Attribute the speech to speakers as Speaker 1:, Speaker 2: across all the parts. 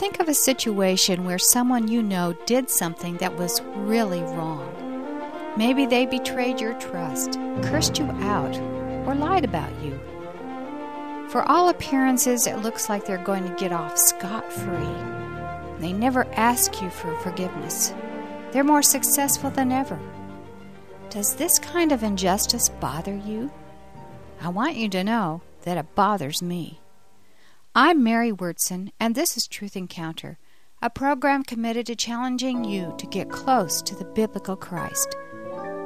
Speaker 1: Think of a situation where someone you know did something that was really wrong. Maybe they betrayed your trust, cursed you out, or lied about you. For all appearances, it looks like they're going to get off scot free. They never ask you for forgiveness. They're more successful than ever. Does this kind of injustice bother you? I want you to know that it bothers me. I'm Mary Wyrtzen, and this is Truth Encounter, a program committed to challenging you to get close to the biblical Christ.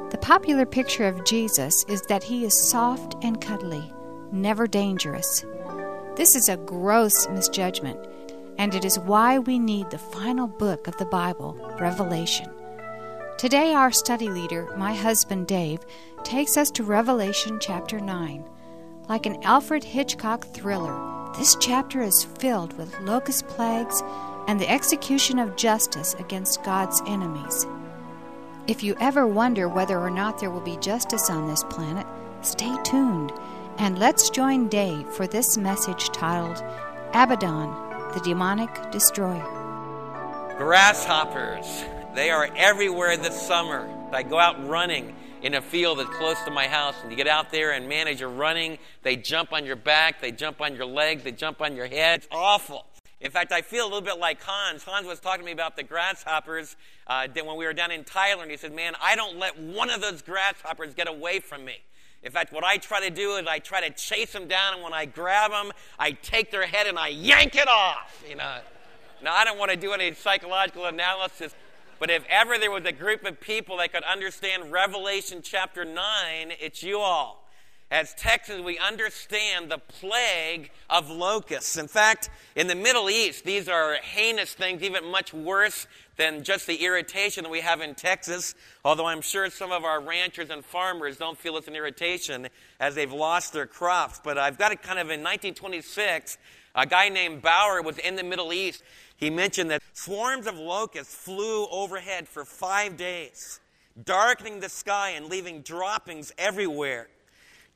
Speaker 1: The popular picture of Jesus is that he is soft and cuddly, never dangerous. This is a gross misjudgment, and it is why we need the final book of the Bible, Revelation. Today, our study leader, my husband Dave, takes us to Revelation chapter 9. Like an Alfred Hitchcock thriller, this chapter is filled with locust plagues and the execution of justice against God's enemies. If you ever wonder whether or not there will be justice on this planet, stay tuned and let's join Dave for this message titled Abaddon, the Demonic Destroyer.
Speaker 2: Grasshoppers, they are everywhere this summer. I go out running in a field that's close to my house, and you get out there, and man, as you're running, they jump on your back, they jump on your legs, they jump on your head. It's awful. In fact, I feel a little bit like Hans. Hans was talking to me about the grasshoppers uh, when we were down in Thailand. He said, Man, I don't let one of those grasshoppers get away from me. In fact, what I try to do is I try to chase them down, and when I grab them, I take their head and I yank it off. You know. Now, I don't want to do any psychological analysis but if ever there was a group of people that could understand Revelation chapter 9, it's you all. As Texans, we understand the plague of locusts. In fact, in the Middle East, these are heinous things, even much worse than just the irritation that we have in Texas. Although I'm sure some of our ranchers and farmers don't feel it's an irritation as they've lost their crops. But I've got it kind of in 1926, a guy named Bauer was in the Middle East he mentioned that swarms of locusts flew overhead for five days, darkening the sky and leaving droppings everywhere.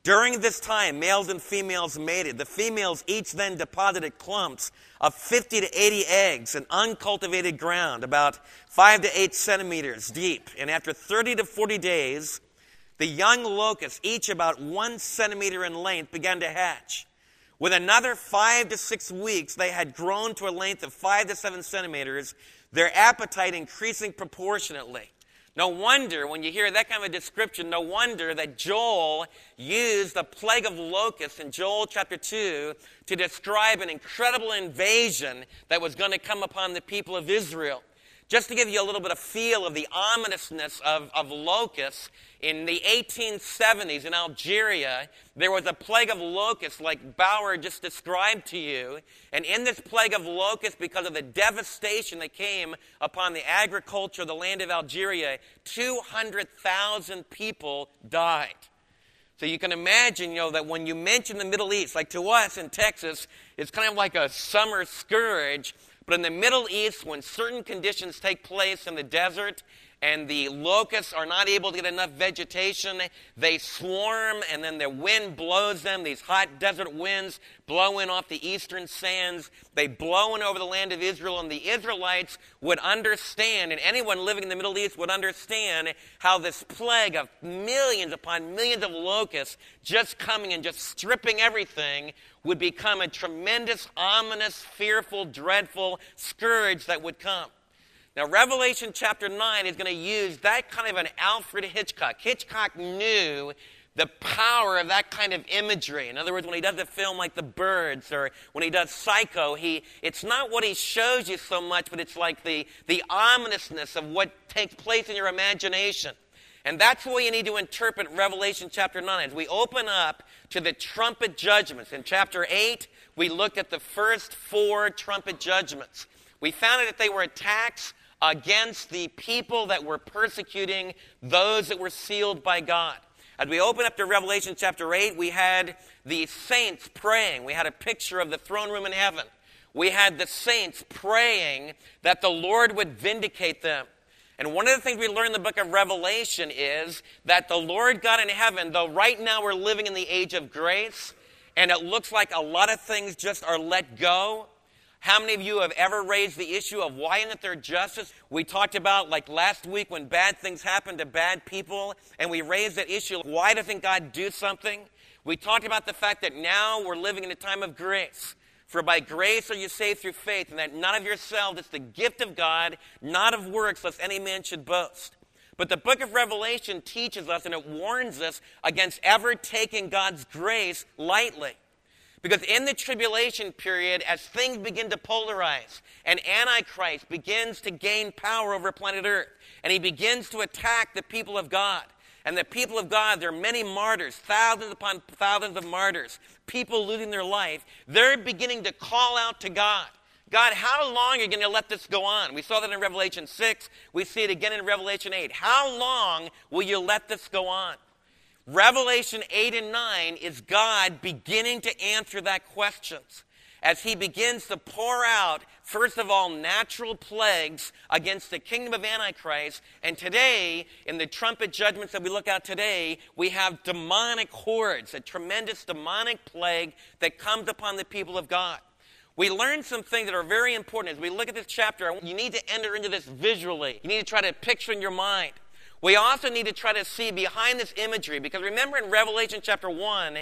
Speaker 2: During this time, males and females mated. The females each then deposited clumps of 50 to 80 eggs in uncultivated ground, about 5 to 8 centimeters deep. And after 30 to 40 days, the young locusts, each about 1 centimeter in length, began to hatch. With another five to six weeks, they had grown to a length of five to seven centimeters, their appetite increasing proportionately. No wonder, when you hear that kind of a description, no wonder that Joel used the plague of locusts in Joel chapter 2 to describe an incredible invasion that was going to come upon the people of Israel. Just to give you a little bit of feel of the ominousness of, of locusts, in the 1870s in Algeria, there was a plague of locusts like Bauer just described to you. And in this plague of locusts, because of the devastation that came upon the agriculture of the land of Algeria, 200,000 people died. So you can imagine, you know, that when you mention the Middle East, like to us in Texas, it's kind of like a summer scourge. But in the Middle East, when certain conditions take place in the desert and the locusts are not able to get enough vegetation, they swarm and then the wind blows them. These hot desert winds blow in off the eastern sands. They blow in over the land of Israel, and the Israelites would understand, and anyone living in the Middle East would understand how this plague of millions upon millions of locusts just coming and just stripping everything would become a tremendous, ominous, fearful, dreadful scourge that would come. Now, Revelation chapter 9 is going to use that kind of an Alfred Hitchcock. Hitchcock knew the power of that kind of imagery. In other words, when he does a film like The Birds or when he does Psycho, he, it's not what he shows you so much, but it's like the, the ominousness of what takes place in your imagination. And that's the way you need to interpret Revelation chapter 9. As we open up to the trumpet judgments. In chapter 8, we looked at the first four trumpet judgments. We found that they were attacks against the people that were persecuting those that were sealed by God. As we open up to Revelation chapter 8, we had the saints praying. We had a picture of the throne room in heaven. We had the saints praying that the Lord would vindicate them. And one of the things we learn in the book of Revelation is that the Lord God in heaven, though right now we're living in the age of grace, and it looks like a lot of things just are let go, How many of you have ever raised the issue of why isn't there justice? We talked about, like last week, when bad things happen to bad people, and we raised that issue why doesn't God do something? We talked about the fact that now we're living in a time of grace. For by grace are you saved through faith, and that none of yourselves, it's the gift of God, not of works, lest any man should boast. But the book of Revelation teaches us and it warns us against ever taking God's grace lightly. Because in the tribulation period, as things begin to polarize and Antichrist begins to gain power over planet Earth, and he begins to attack the people of God, and the people of God, there are many martyrs, thousands upon thousands of martyrs, people losing their life, they're beginning to call out to God. God, how long are you going to let this go on? We saw that in Revelation 6. We see it again in Revelation 8. How long will you let this go on? Revelation 8 and 9 is God beginning to answer that questions as he begins to pour out, first of all, natural plagues against the kingdom of Antichrist. And today, in the trumpet judgments that we look at today, we have demonic hordes, a tremendous demonic plague that comes upon the people of God. We learn some things that are very important as we look at this chapter. You need to enter into this visually. You need to try to picture in your mind. We also need to try to see behind this imagery because remember in Revelation chapter 1,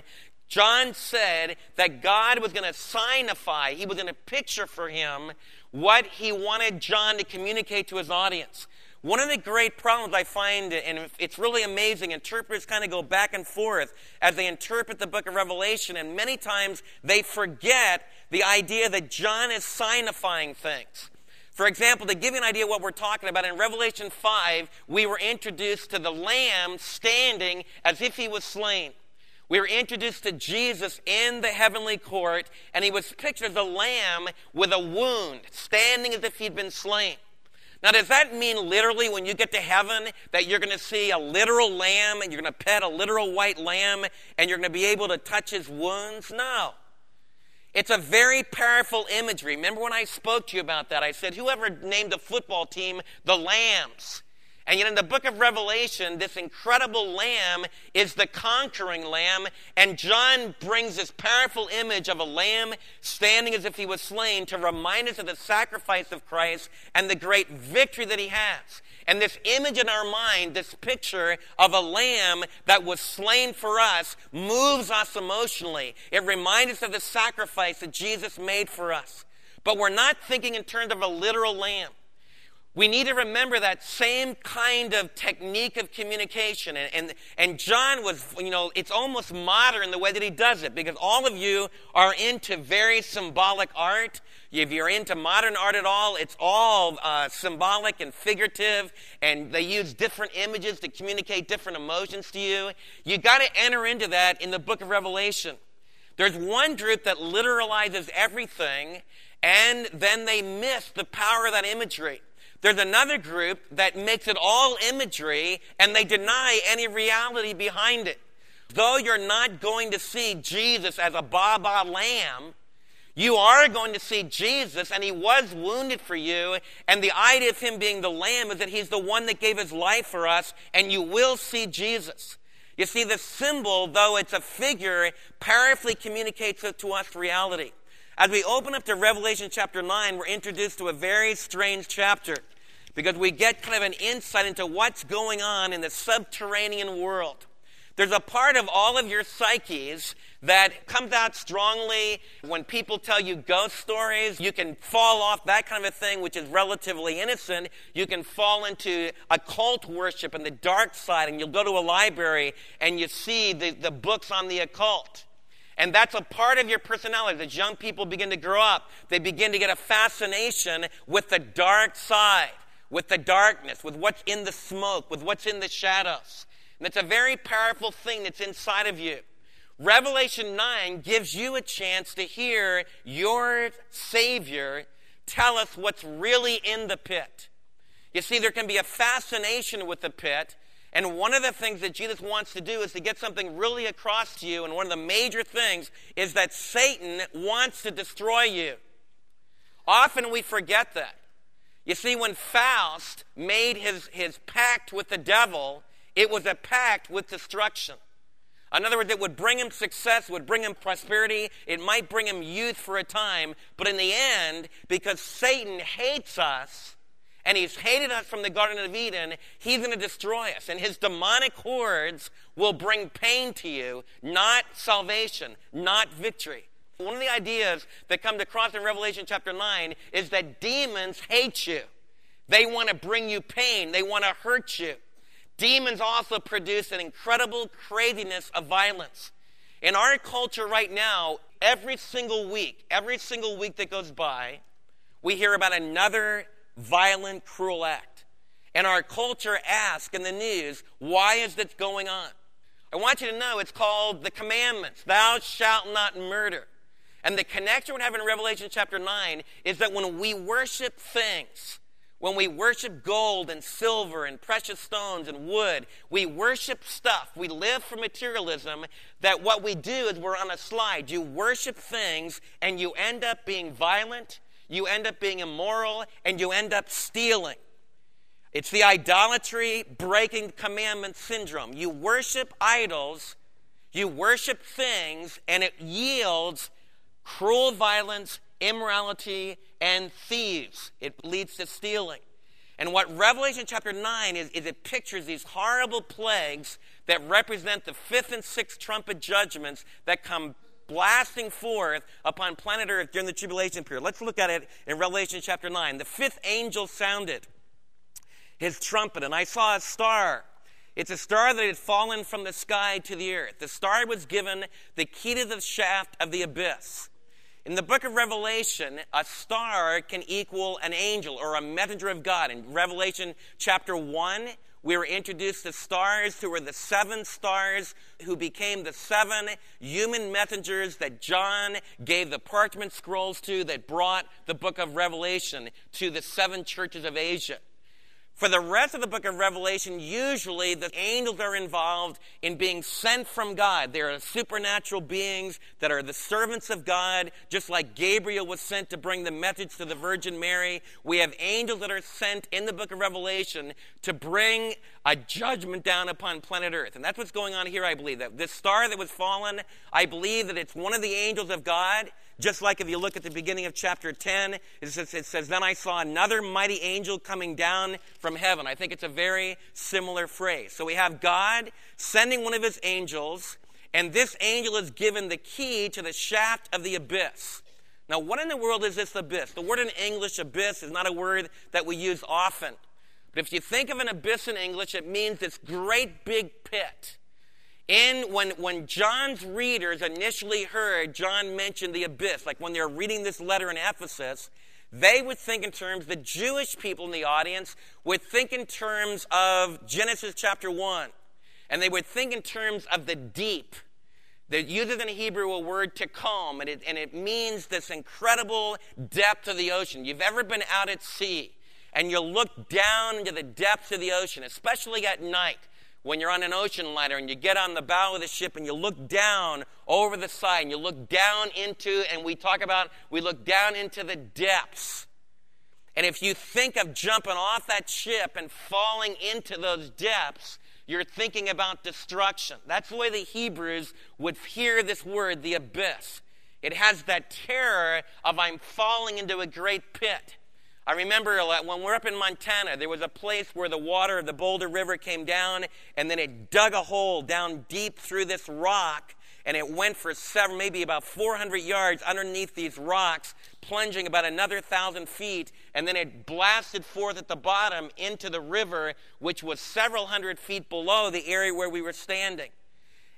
Speaker 2: John said that God was going to signify, he was going to picture for him what he wanted John to communicate to his audience. One of the great problems I find, and it's really amazing, interpreters kind of go back and forth as they interpret the book of Revelation, and many times they forget the idea that John is signifying things. For example, to give you an idea what we're talking about, in Revelation 5, we were introduced to the Lamb standing as if he was slain. We were introduced to Jesus in the heavenly court, and he was pictured as a lamb with a wound, standing as if he'd been slain. Now, does that mean literally when you get to heaven that you're going to see a literal lamb and you're going to pet a literal white lamb and you're going to be able to touch his wounds? No. It's a very powerful imagery. Remember when I spoke to you about that? I said, whoever named the football team the Lambs? And yet, in the book of Revelation, this incredible lamb is the conquering lamb. And John brings this powerful image of a lamb standing as if he was slain to remind us of the sacrifice of Christ and the great victory that he has. And this image in our mind, this picture of a lamb that was slain for us, moves us emotionally. It reminds us of the sacrifice that Jesus made for us. But we're not thinking in terms of a literal lamb. We need to remember that same kind of technique of communication. And, and, and, John was, you know, it's almost modern the way that he does it because all of you are into very symbolic art. If you're into modern art at all, it's all uh, symbolic and figurative, and they use different images to communicate different emotions to you. You got to enter into that in the book of Revelation. There's one group that literalizes everything, and then they miss the power of that imagery. There's another group that makes it all imagery, and they deny any reality behind it. Though you're not going to see Jesus as a Baba lamb, you are going to see Jesus, and he was wounded for you. And the idea of him being the Lamb is that he's the one that gave his life for us, and you will see Jesus. You see, the symbol, though it's a figure, powerfully communicates to us reality. As we open up to Revelation chapter 9, we're introduced to a very strange chapter because we get kind of an insight into what's going on in the subterranean world. There's a part of all of your psyches that comes out strongly when people tell you ghost stories. You can fall off that kind of a thing, which is relatively innocent. You can fall into occult worship and the dark side, and you'll go to a library and you see the, the books on the occult. And that's a part of your personality. As young people begin to grow up, they begin to get a fascination with the dark side, with the darkness, with what's in the smoke, with what's in the shadows. And it's a very powerful thing that's inside of you. Revelation 9 gives you a chance to hear your Savior tell us what's really in the pit. You see, there can be a fascination with the pit, and one of the things that Jesus wants to do is to get something really across to you, and one of the major things is that Satan wants to destroy you. Often we forget that. You see, when Faust made his, his pact with the devil, it was a pact with destruction. In other words, it would bring him success, would bring him prosperity, it might bring him youth for a time, but in the end, because Satan hates us, and he's hated us from the Garden of Eden, he's going to destroy us. And his demonic hordes will bring pain to you, not salvation, not victory. One of the ideas that comes across in Revelation chapter 9 is that demons hate you. They want to bring you pain, they want to hurt you. Demons also produce an incredible craziness of violence. In our culture right now, every single week, every single week that goes by, we hear about another violent, cruel act. And our culture asks in the news, why is this going on? I want you to know it's called the commandments. Thou shalt not murder. And the connection we have in Revelation chapter 9 is that when we worship things, when we worship gold and silver and precious stones and wood, we worship stuff. We live for materialism. That what we do is we're on a slide. You worship things and you end up being violent, you end up being immoral, and you end up stealing. It's the idolatry breaking commandment syndrome. You worship idols, you worship things, and it yields cruel violence, immorality, and thieves. It leads to stealing. And what Revelation chapter 9 is, is it pictures these horrible plagues that represent the fifth and sixth trumpet judgments that come blasting forth upon planet Earth during the tribulation period. Let's look at it in Revelation chapter 9. The fifth angel sounded his trumpet, and I saw a star. It's a star that had fallen from the sky to the earth. The star was given the key to the shaft of the abyss. In the book of Revelation, a star can equal an angel or a messenger of God. In Revelation chapter 1, we were introduced to stars who were the seven stars who became the seven human messengers that John gave the parchment scrolls to that brought the book of Revelation to the seven churches of Asia. For the rest of the book of Revelation, usually the angels are involved in being sent from God. They are supernatural beings that are the servants of God, just like Gabriel was sent to bring the message to the Virgin Mary. We have angels that are sent in the book of Revelation to bring a judgment down upon planet Earth. And that's what's going on here, I believe. That this star that was fallen, I believe that it's one of the angels of God. Just like if you look at the beginning of chapter 10, it says, it says, Then I saw another mighty angel coming down from heaven. I think it's a very similar phrase. So we have God sending one of his angels, and this angel is given the key to the shaft of the abyss. Now, what in the world is this abyss? The word in English, abyss, is not a word that we use often. But if you think of an abyss in English, it means this great big pit in when, when John's readers initially heard John mention the abyss, like when they're reading this letter in Ephesus, they would think in terms, the Jewish people in the audience would think in terms of Genesis chapter 1. And they would think in terms of the deep. They uses in Hebrew a word tehom, and it, and it means this incredible depth of the ocean. You've ever been out at sea and you look down into the depths of the ocean, especially at night when you're on an ocean liner and you get on the bow of the ship and you look down over the side and you look down into, and we talk about, we look down into the depths. And if you think of jumping off that ship and falling into those depths, you're thinking about destruction. That's the way the Hebrews would hear this word, the abyss. It has that terror of I'm falling into a great pit. I remember when we were up in Montana, there was a place where the water of the Boulder River came down, and then it dug a hole down deep through this rock, and it went for several, maybe about 400 yards underneath these rocks, plunging about another thousand feet, and then it blasted forth at the bottom into the river, which was several hundred feet below the area where we were standing.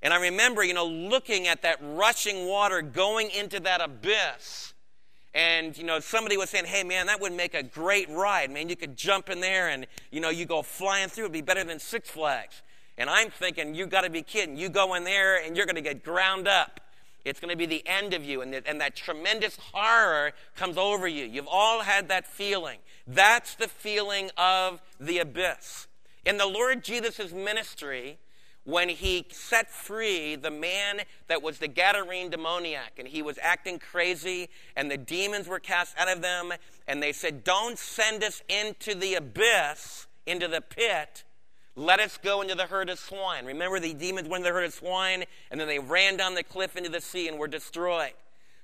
Speaker 2: And I remember, you know, looking at that rushing water going into that abyss and, you know, somebody was saying, hey, man, that would make a great ride. Man, you could jump in there and, you know, you go flying through. It'd be better than Six Flags. And I'm thinking, you got to be kidding. You go in there and you're going to get ground up. It's going to be the end of you. And, the, and that tremendous horror comes over you. You've all had that feeling. That's the feeling of the abyss. In the Lord Jesus' ministry, when he set free the man that was the Gadarene demoniac, and he was acting crazy, and the demons were cast out of them, and they said, Don't send us into the abyss, into the pit. let us go into the herd of swine. Remember, the demons went into the herd of swine, and then they ran down the cliff into the sea and were destroyed.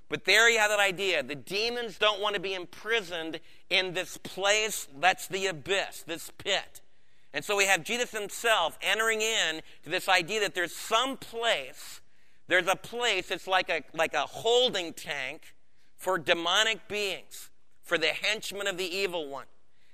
Speaker 2: But there you have that idea. The demons don't want to be imprisoned in this place that's the abyss, this pit. And so we have Jesus himself entering in to this idea that there's some place, there's a place that's like a, like a holding tank for demonic beings, for the henchmen of the evil one.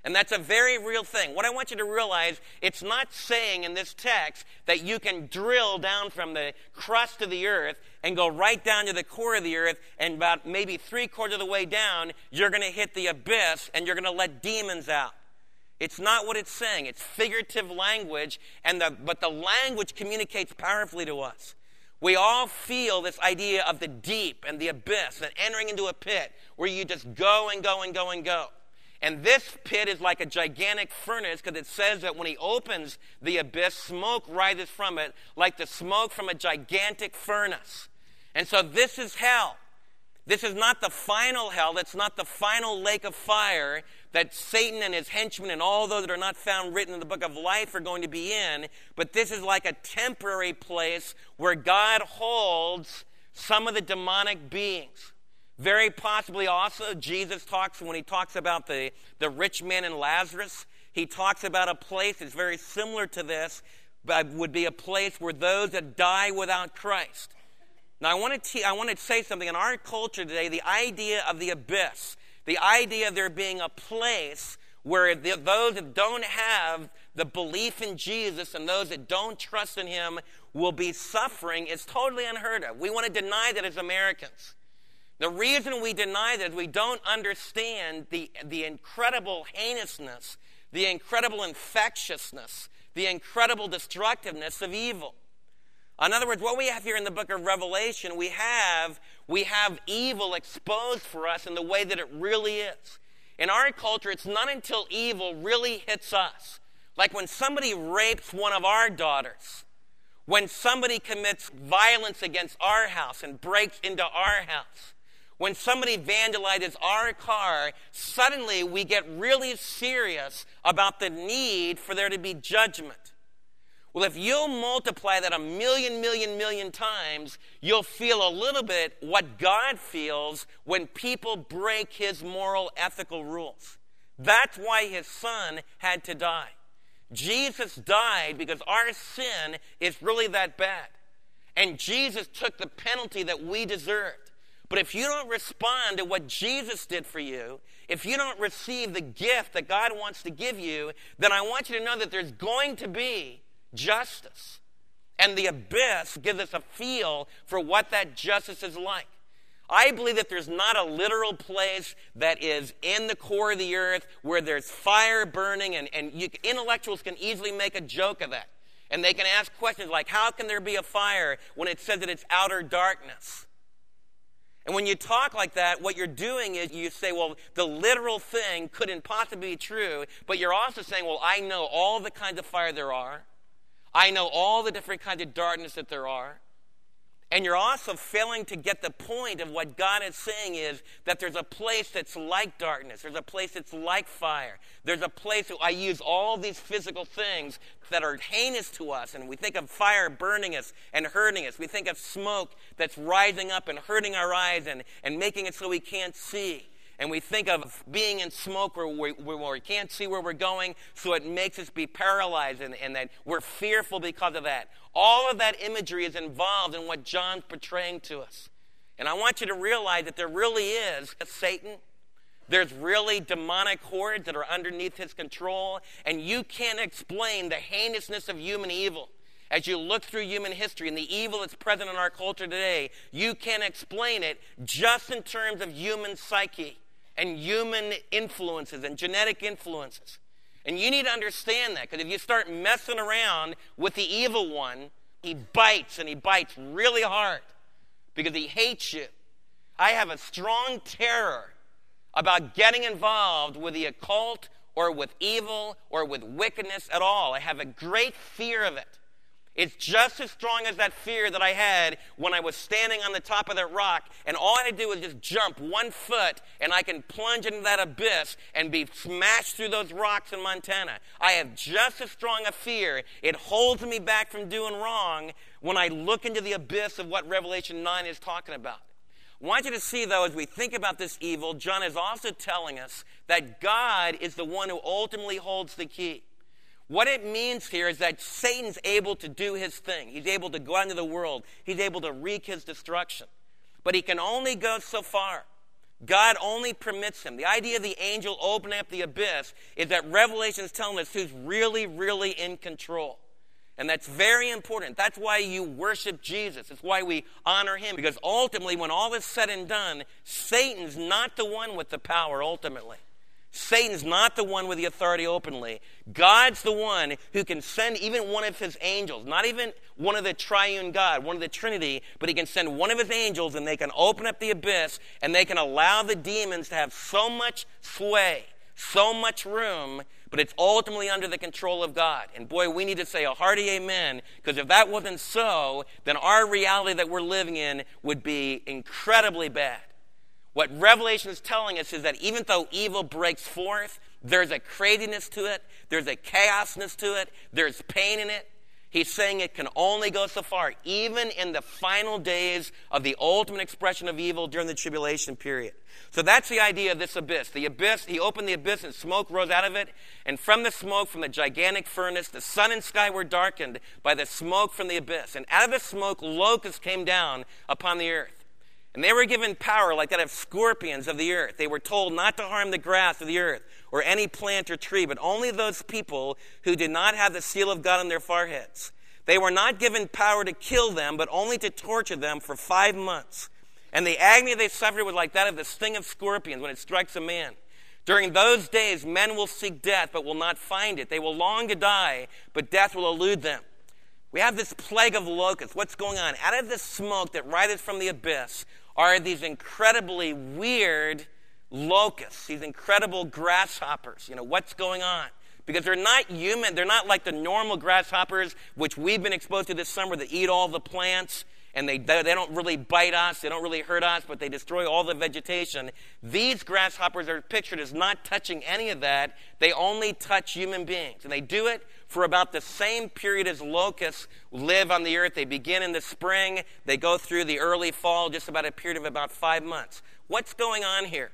Speaker 2: And that's a very real thing. What I want you to realize, it's not saying in this text that you can drill down from the crust of the earth and go right down to the core of the earth, and about maybe three quarters of the way down, you're going to hit the abyss and you're going to let demons out. It's not what it's saying. It's figurative language, and the, but the language communicates powerfully to us. We all feel this idea of the deep and the abyss and entering into a pit where you just go and go and go and go. And this pit is like a gigantic furnace because it says that when he opens the abyss, smoke rises from it like the smoke from a gigantic furnace. And so this is hell. This is not the final hell. That's not the final lake of fire that Satan and his henchmen and all those that are not found written in the book of life are going to be in. But this is like a temporary place where God holds some of the demonic beings. Very possibly also, Jesus talks, when he talks about the, the rich man and Lazarus, he talks about a place that's very similar to this, but would be a place where those that die without Christ. Now, I want, to te- I want to say something. In our culture today, the idea of the abyss, the idea of there being a place where the, those that don't have the belief in Jesus and those that don't trust in Him will be suffering is totally unheard of. We want to deny that as Americans. The reason we deny that is we don't understand the, the incredible heinousness, the incredible infectiousness, the incredible destructiveness of evil. In other words, what we have here in the book of Revelation, we have, we have evil exposed for us in the way that it really is. In our culture, it's not until evil really hits us. Like when somebody rapes one of our daughters, when somebody commits violence against our house and breaks into our house, when somebody vandalizes our car, suddenly we get really serious about the need for there to be judgment. Well, if you multiply that a million, million, million times, you'll feel a little bit what God feels when people break his moral, ethical rules. That's why his son had to die. Jesus died because our sin is really that bad. And Jesus took the penalty that we deserved. But if you don't respond to what Jesus did for you, if you don't receive the gift that God wants to give you, then I want you to know that there's going to be justice. And the abyss gives us a feel for what that justice is like. I believe that there's not a literal place that is in the core of the earth where there's fire burning, and, and you, intellectuals can easily make a joke of that. And they can ask questions like, How can there be a fire when it says that it's outer darkness? And when you talk like that, what you're doing is you say, well, the literal thing couldn't possibly be true, but you're also saying, well, I know all the kinds of fire there are. I know all the different kinds of darkness that there are. And you're also failing to get the point of what God is saying is that there's a place that's like darkness. There's a place that's like fire. There's a place I use all these physical things that are heinous to us. And we think of fire burning us and hurting us. We think of smoke that's rising up and hurting our eyes and, and making it so we can't see and we think of being in smoke where we, where we, can't see where we're going, so it makes us be paralyzed and, and that we're fearful because of that. All of that imagery is involved in what John's portraying to us. And I want you to realize that there really is a Satan. There's really demonic hordes that are underneath his control, and you can't explain the heinousness of human evil as you look through human history and the evil that's present in our culture today, you can't explain it just in terms of human psyche and human influences and genetic influences. And you need to understand that because if you start messing around with the evil one, he bites and he bites really hard because he hates you. I have a strong terror about getting involved with the occult or with evil or with wickedness at all. I have a great fear of it. It's just as strong as that fear that I had when I was standing on the top of that rock, and all I had to do was just jump one foot, and I can plunge into that abyss and be smashed through those rocks in Montana. I have just as strong a fear. It holds me back from doing wrong when I look into the abyss of what Revelation 9 is talking about. I want you to see, though, as we think about this evil, John is also telling us that God is the one who ultimately holds the key. What it means here is that Satan's able to do his thing. He's able to go into the world. He's able to wreak his destruction. But he can only go so far. God only permits him. The idea of the angel opening up the abyss is that Revelation is telling us who's really, really in control. And that's very important. That's why you worship Jesus. It's why we honor him. Because ultimately, when all is said and done, Satan's not the one with the power ultimately. Satan's not the one with the authority openly. God's the one who can send even one of his angels, not even one of the triune God, one of the Trinity, but he can send one of his angels and they can open up the abyss and they can allow the demons to have so much sway, so much room, but it's ultimately under the control of God. And boy, we need to say a hearty amen, because if that wasn't so, then our reality that we're living in would be incredibly bad. What Revelation is telling us is that even though evil breaks forth, there's a craziness to it, there's a chaosness to it, there's pain in it. He's saying it can only go so far, even in the final days of the ultimate expression of evil during the tribulation period. So that's the idea of this abyss. The abyss, he opened the abyss and smoke rose out of it. And from the smoke from the gigantic furnace, the sun and sky were darkened by the smoke from the abyss. And out of the smoke, locusts came down upon the earth. And they were given power like that of scorpions of the earth. They were told not to harm the grass of the earth or any plant or tree, but only those people who did not have the seal of God on their foreheads. They were not given power to kill them, but only to torture them for five months. And the agony they suffered was like that of the sting of scorpions when it strikes a man. During those days, men will seek death, but will not find it. They will long to die, but death will elude them. We have this plague of locusts. What's going on? Out of the smoke that rises from the abyss, are these incredibly weird locusts, these incredible grasshoppers. You know, what's going on? Because they're not human, they're not like the normal grasshoppers which we've been exposed to this summer that eat all the plants and they, they don't really bite us, they don't really hurt us, but they destroy all the vegetation. These grasshoppers are pictured as not touching any of that. They only touch human beings. And they do it for about the same period as locusts live on the earth. They begin in the spring, they go through the early fall, just about a period of about five months. What's going on here?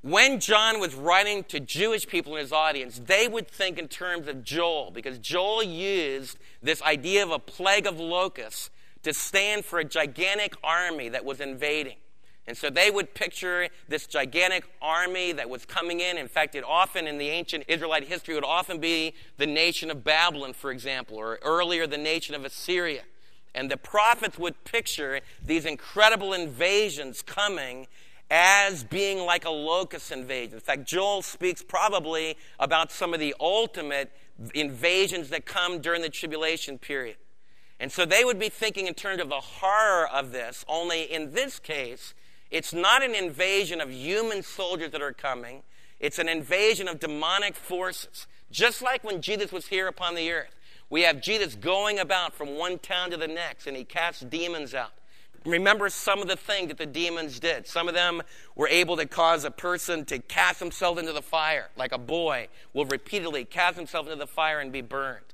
Speaker 2: When John was writing to Jewish people in his audience, they would think in terms of Joel, because Joel used this idea of a plague of locusts to stand for a gigantic army that was invading. And so they would picture this gigantic army that was coming in. In fact, it often in the ancient Israelite history would often be the nation of Babylon, for example, or earlier the nation of Assyria. And the prophets would picture these incredible invasions coming as being like a locust invasion. In fact, Joel speaks probably about some of the ultimate invasions that come during the tribulation period. And so they would be thinking in terms of the horror of this, only in this case, it's not an invasion of human soldiers that are coming, it's an invasion of demonic forces. Just like when Jesus was here upon the earth, we have Jesus going about from one town to the next, and he casts demons out. Remember some of the things that the demons did. Some of them were able to cause a person to cast himself into the fire, like a boy will repeatedly cast himself into the fire and be burned.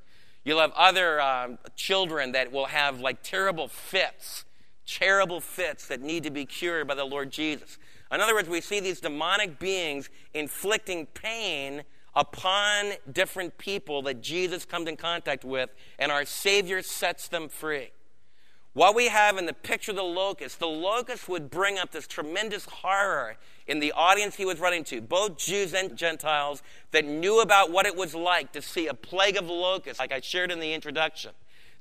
Speaker 2: You'll have other um, children that will have like terrible fits, terrible fits that need to be cured by the Lord Jesus. In other words, we see these demonic beings inflicting pain upon different people that Jesus comes in contact with, and our Savior sets them free. What we have in the picture of the locust, the locust would bring up this tremendous horror in the audience he was running to, both Jews and Gentiles that knew about what it was like to see a plague of locusts, like I shared in the introduction.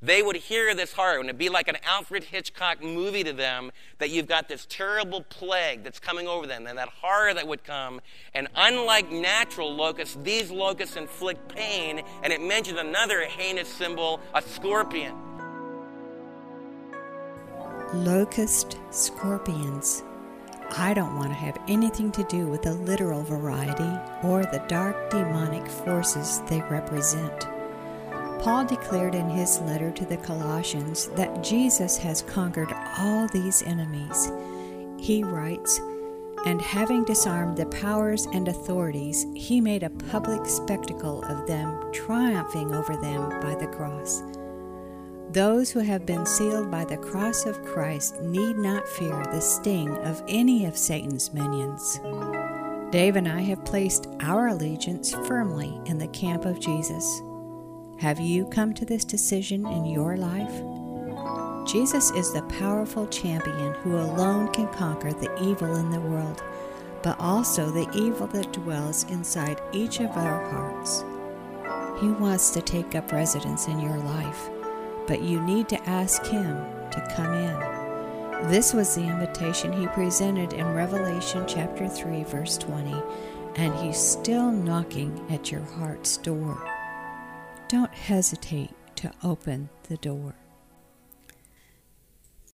Speaker 2: They would hear this horror, and it'd be like an Alfred Hitchcock movie to them that you've got this terrible plague that's coming over them, and that horror that would come. And unlike natural locusts, these locusts inflict pain, and it mentions another heinous symbol, a scorpion
Speaker 1: locust scorpions. I don't want to have anything to do with the literal variety or the dark demonic forces they represent. Paul declared in his letter to the Colossians that Jesus has conquered all these enemies. He writes, And having disarmed the powers and authorities, he made a public spectacle of them, triumphing over them by the cross. Those who have been sealed by the cross of Christ need not fear the sting of any of Satan's minions. Dave and I have placed our allegiance firmly in the camp of Jesus. Have you come to this decision in your life? Jesus is the powerful champion who alone can conquer the evil in the world, but also the evil that dwells inside each of our hearts. He wants to take up residence in your life but you need to ask Him to come in. This was the invitation He presented in Revelation chapter 3, verse 20, and He's still knocking at your heart's door. Don't hesitate to open the door.